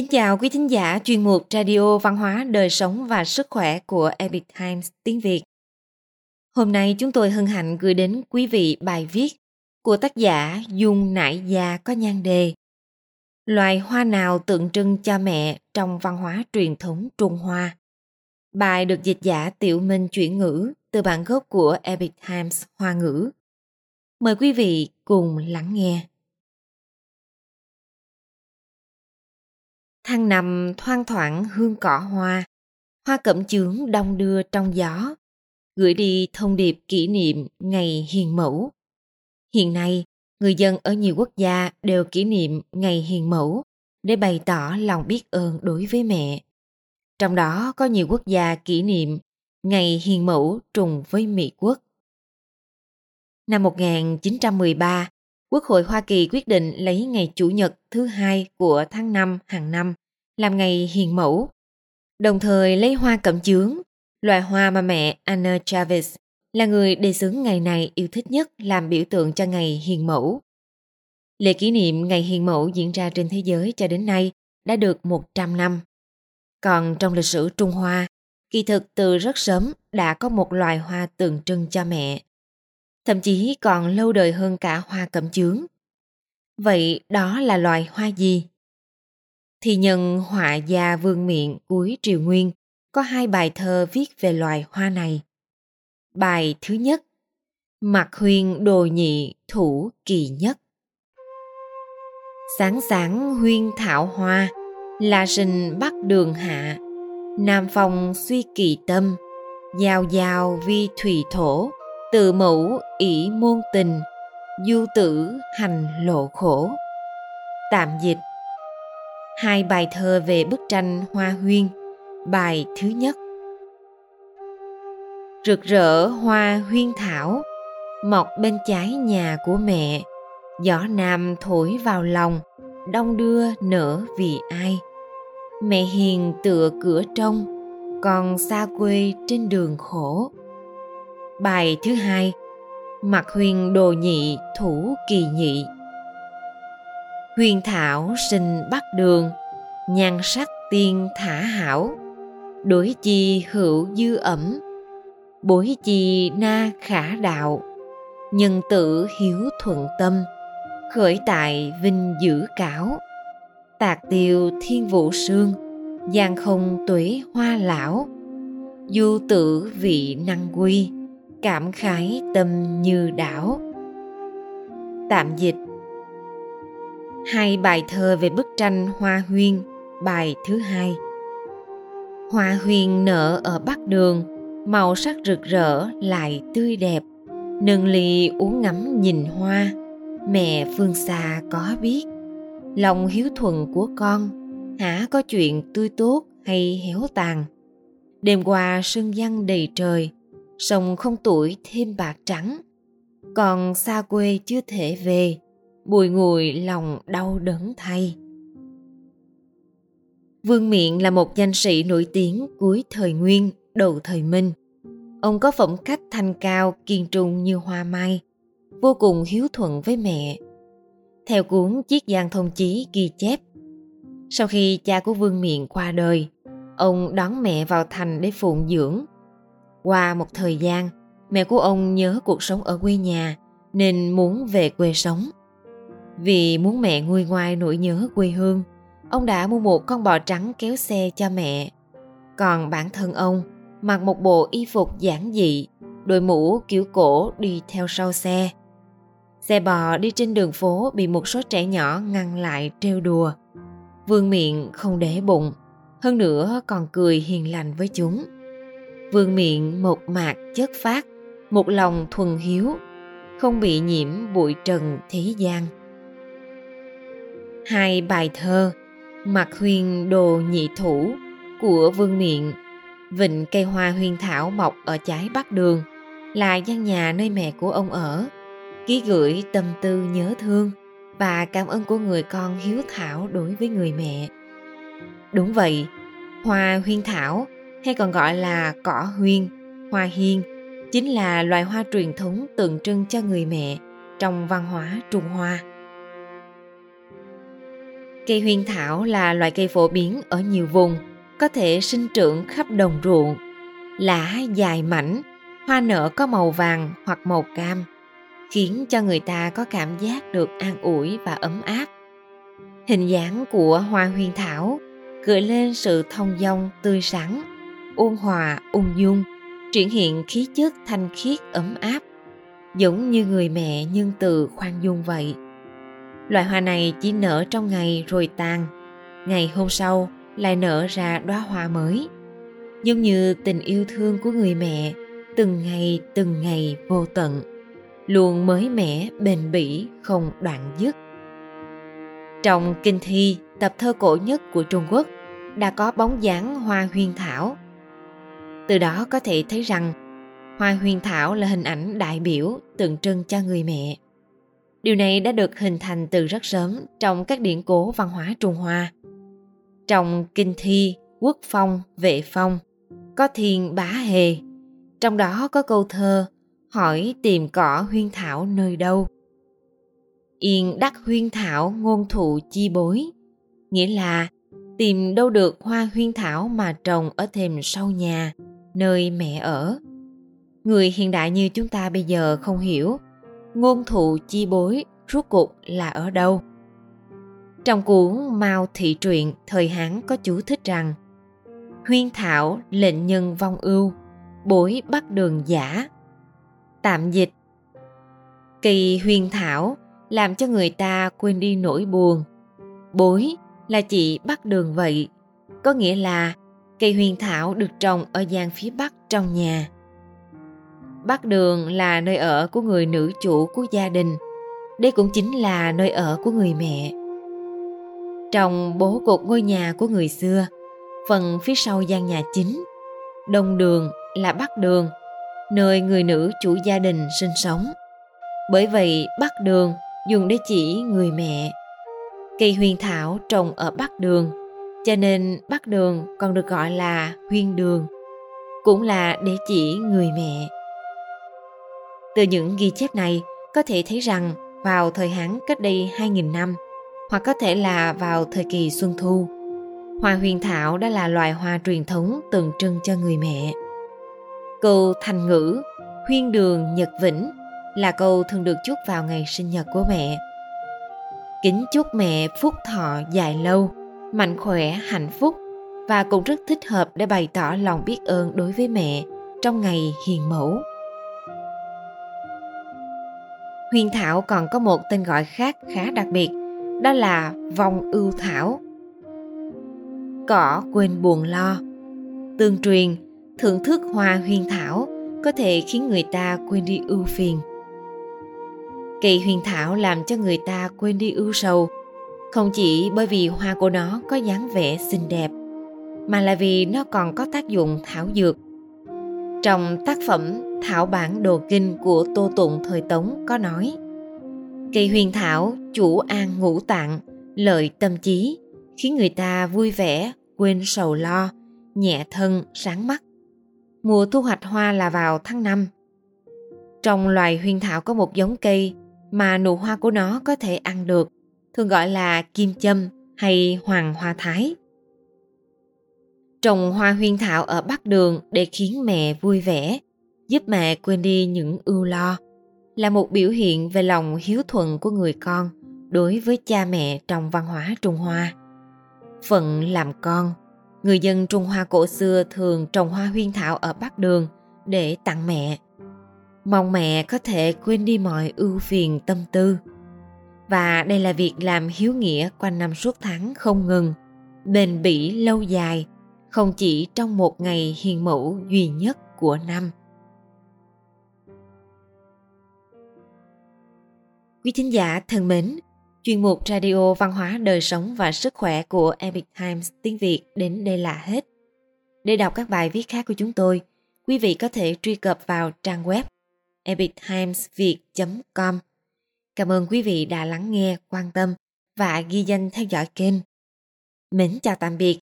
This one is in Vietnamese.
Kính chào quý thính giả chuyên mục Radio Văn hóa Đời sống và Sức khỏe của Epic Times tiếng Việt. Hôm nay chúng tôi hân hạnh gửi đến quý vị bài viết của tác giả Dung Nải Gia có nhan đề Loài hoa nào tượng trưng cho mẹ trong văn hóa truyền thống Trung Hoa? Bài được dịch giả Tiểu Minh chuyển ngữ từ bản gốc của Epic Times Hoa ngữ. Mời quý vị cùng lắng nghe. Hang nằm thoang thoảng hương cỏ hoa, hoa cẩm chướng đong đưa trong gió, gửi đi thông điệp kỷ niệm ngày hiền mẫu. Hiện nay, người dân ở nhiều quốc gia đều kỷ niệm ngày hiền mẫu để bày tỏ lòng biết ơn đối với mẹ. Trong đó có nhiều quốc gia kỷ niệm ngày hiền mẫu trùng với Mỹ quốc. Năm 1913, Quốc hội Hoa Kỳ quyết định lấy ngày Chủ nhật thứ hai của tháng 5 hàng năm làm ngày hiền mẫu, đồng thời lấy hoa cẩm chướng, loài hoa mà mẹ Anna Chavez là người đề xướng ngày này yêu thích nhất làm biểu tượng cho ngày hiền mẫu. Lễ kỷ niệm ngày hiền mẫu diễn ra trên thế giới cho đến nay đã được 100 năm. Còn trong lịch sử Trung Hoa, kỳ thực từ rất sớm đã có một loài hoa tượng trưng cho mẹ. Thậm chí còn lâu đời hơn cả hoa cẩm chướng. Vậy đó là loài hoa gì? Thì nhân họa gia vương miện cuối triều nguyên, có hai bài thơ viết về loài hoa này. Bài thứ nhất Mặt huyên đồ nhị thủ kỳ nhất. Sáng sáng huyên thảo hoa, Là sinh bắc đường hạ. Nam phong suy kỳ tâm Giao giao vi thủy thổ, Tự mẫu ỷ môn tình, Du tử hành lộ khổ. Tạm dịch Hai bài thơ về bức tranh Hoa Huyên. Bài thứ nhất. Rực rỡ hoa huyên thảo, Mọc bên trái nhà của mẹ. Gió nam thổi vào lòng, Đông đưa nở vì ai. Mẹ hiền tựa cửa trong, Còn xa quê trên đường khổ. Bài thứ hai. Mặt huyền đồ nhị thủ kỳ nhị. Huyền thảo sinh bắt đường, Nhan sắc tiên thả hảo, Đối chi hữu dư ẩm, Bối chi na khả đạo, Nhân tử hiếu thuận tâm, Khởi tại vinh dữ cảo, Tạc tiêu thiên vũ sương, Giang không tuế hoa lão, Du tử vị năng quy, Cảm khái tâm như đảo. Tạm dịch Hai bài thơ về bức tranh Hoa Huyên, Bài thứ hai. Hoa huyên nở ở Bắc Đường, Màu sắc rực rỡ, lại tươi đẹp. Nâng ly uống ngắm nhìn hoa, Mẹ phương xa có biết. Lòng hiếu thuận của con, Hả có chuyện tươi tốt hay héo tàn? Đêm qua sương giăng đầy trời, Sông không tuổi thêm bạc trắng. Còn xa quê chưa thể về Bùi ngùi lòng đau đớn thay Vương Miện là một danh sĩ nổi tiếng cuối thời Nguyên, đầu thời Minh. Ông có phẩm cách thanh cao, kiên trung như hoa mai, vô cùng hiếu thuận với mẹ. Theo cuốn Chiết Giang Thông Chí ghi chép, sau khi cha của Vương Miện qua đời, ông đón mẹ vào thành để phụng dưỡng. Qua một thời gian, mẹ của ông nhớ cuộc sống ở quê nhà nên muốn về quê sống. Vì muốn mẹ nguôi ngoai nỗi nhớ quê hương, ông đã mua một con bò trắng kéo xe cho mẹ. Còn bản thân ông mặc một bộ y phục giản dị, đội mũ kiểu cổ đi theo sau xe. Xe bò đi trên đường phố bị một số trẻ nhỏ ngăn lại trêu đùa. Vương miệng không để bụng, hơn nữa còn cười hiền lành với chúng. Vương miệng một mạc chất phát, một lòng thuần hiếu, không bị nhiễm bụi trần thế gian. Hai bài thơ Mặt huyền đồ nhị thủ của Vương Miện, Vịnh cây hoa huyền thảo mọc ở trái bắc đường, là gian nhà nơi mẹ của ông ở. Ký gửi tâm tư nhớ thương và cảm ơn của người con hiếu thảo đối với người mẹ. Đúng vậy, hoa huyên thảo, hay còn gọi là cỏ huyên, hoa hiên, chính là loài hoa truyền thống tượng trưng cho người mẹ trong văn hóa trung hoa. Cây huyên thảo là loại cây phổ biến ở nhiều vùng, có thể sinh trưởng khắp đồng ruộng. Lá dài mảnh, hoa nở có màu vàng hoặc màu cam, khiến cho người ta có cảm giác được an ủi và ấm áp. Hình dáng của hoa huyên thảo gợi lên sự thông dong tươi sáng, ôn hòa ung dung, triển hiện khí chất thanh khiết ấm áp, giống như người mẹ nhân từ khoan dung vậy. Loại hoa này chỉ nở trong ngày rồi tàn, ngày hôm sau lại nở ra đóa hoa mới. Giống như tình yêu thương của người mẹ, từng ngày từng ngày vô tận, luôn mới mẻ bền bỉ không đoạn dứt. Trong kinh thi, tập thơ cổ nhất của Trung Quốc, đã có bóng dáng hoa huyên thảo. Từ đó có thể thấy rằng hoa huyên thảo là hình ảnh đại biểu tượng trưng cho người mẹ. Điều này đã được hình thành từ rất sớm trong các điển cố văn hóa Trung Hoa. Trong kinh thi, quốc phong, vệ phong, có thiền bá hề. Trong đó có câu thơ hỏi tìm cỏ huyên thảo nơi đâu. Yên đắc huyên thảo ngôn thụ chi bối, nghĩa là tìm đâu được hoa huyên thảo mà trồng ở thềm sau nhà, nơi mẹ ở. Người hiện đại như chúng ta bây giờ không hiểu ngôn thụ chi bối rốt cuộc là ở đâu. Trong cuốn Mao Thị Truyện thời Hán có chú thích rằng Huyên thảo lệnh nhân vong ưu, bối bắt đường giả. Tạm dịch Kỳ Huyên thảo làm cho người ta quên đi nỗi buồn. Bối là chị bắt đường vậy, có nghĩa là cây huyền thảo được trồng ở gian phía bắc trong nhà. Bắc đường là nơi ở của người nữ chủ của gia đình. Đây cũng chính là nơi ở của người mẹ. Trong bố cục ngôi nhà của người xưa, phần phía sau gian nhà chính, đông đường là bắc đường, nơi người nữ chủ gia đình sinh sống. Bởi vậy bắc đường dùng để chỉ người mẹ. Cây huyền thảo trồng ở bắc đường, cho nên bắc đường còn được gọi là huyên đường, cũng là để chỉ người mẹ. Từ những ghi chép này, có thể thấy rằng vào thời Hán cách đây 2.000 năm, hoặc có thể là vào thời kỳ Xuân Thu, hoa huyền thảo đã là loài hoa truyền thống tượng trưng cho người mẹ. Câu thành ngữ huyên đường nhật vĩnh là câu thường được chúc vào ngày sinh nhật của mẹ. Kính chúc mẹ phúc thọ dài lâu, mạnh khỏe, hạnh phúc và cũng rất thích hợp để bày tỏ lòng biết ơn đối với mẹ trong ngày hiền mẫu. Huyền thảo còn có một tên gọi khác khá đặc biệt, đó là vong ưu thảo. Cỏ quên buồn lo. Tương truyền, thưởng thức hoa huyền thảo có thể khiến người ta quên đi ưu phiền. Cây huyền thảo làm cho người ta quên đi ưu sầu, không chỉ bởi vì hoa của nó có dáng vẻ xinh đẹp, mà là vì nó còn có tác dụng thảo dược. Trong tác phẩm Thảo bản đồ kinh của Tô Tụng thời Tống có nói Cây huyền thảo chủ an ngũ tạng, lợi tâm trí, khiến người ta vui vẻ, quên sầu lo, nhẹ thân, sáng mắt. Mùa thu hoạch hoa là vào tháng 5. Trong loài huyền thảo có một giống cây mà nụ hoa của nó có thể ăn được, thường gọi là kim châm hay hoàng hoa thái. Trồng hoa huyên thảo ở Bắc Đường để khiến mẹ vui vẻ, giúp mẹ quên đi những ưu lo là một biểu hiện về lòng hiếu thuận của người con đối với cha mẹ trong văn hóa Trung Hoa. Phận làm con, người dân Trung Hoa cổ xưa thường trồng hoa huyên thảo ở Bắc Đường để tặng mẹ. Mong mẹ có thể quên đi mọi ưu phiền tâm tư. Và đây là việc làm hiếu nghĩa quanh năm suốt tháng không ngừng, bền bỉ lâu dài, không chỉ trong một ngày hiền mẫu duy nhất của năm. Quý thính giả thân mến, chuyên mục Radio Văn hóa Đời sống và Sức khỏe của Epic Times tiếng Việt đến đây là hết. Để đọc các bài viết khác của chúng tôi, quý vị có thể truy cập vào trang web epictimesviet.com. Cảm ơn quý vị đã lắng nghe, quan tâm và ghi danh theo dõi kênh. Mến chào tạm biệt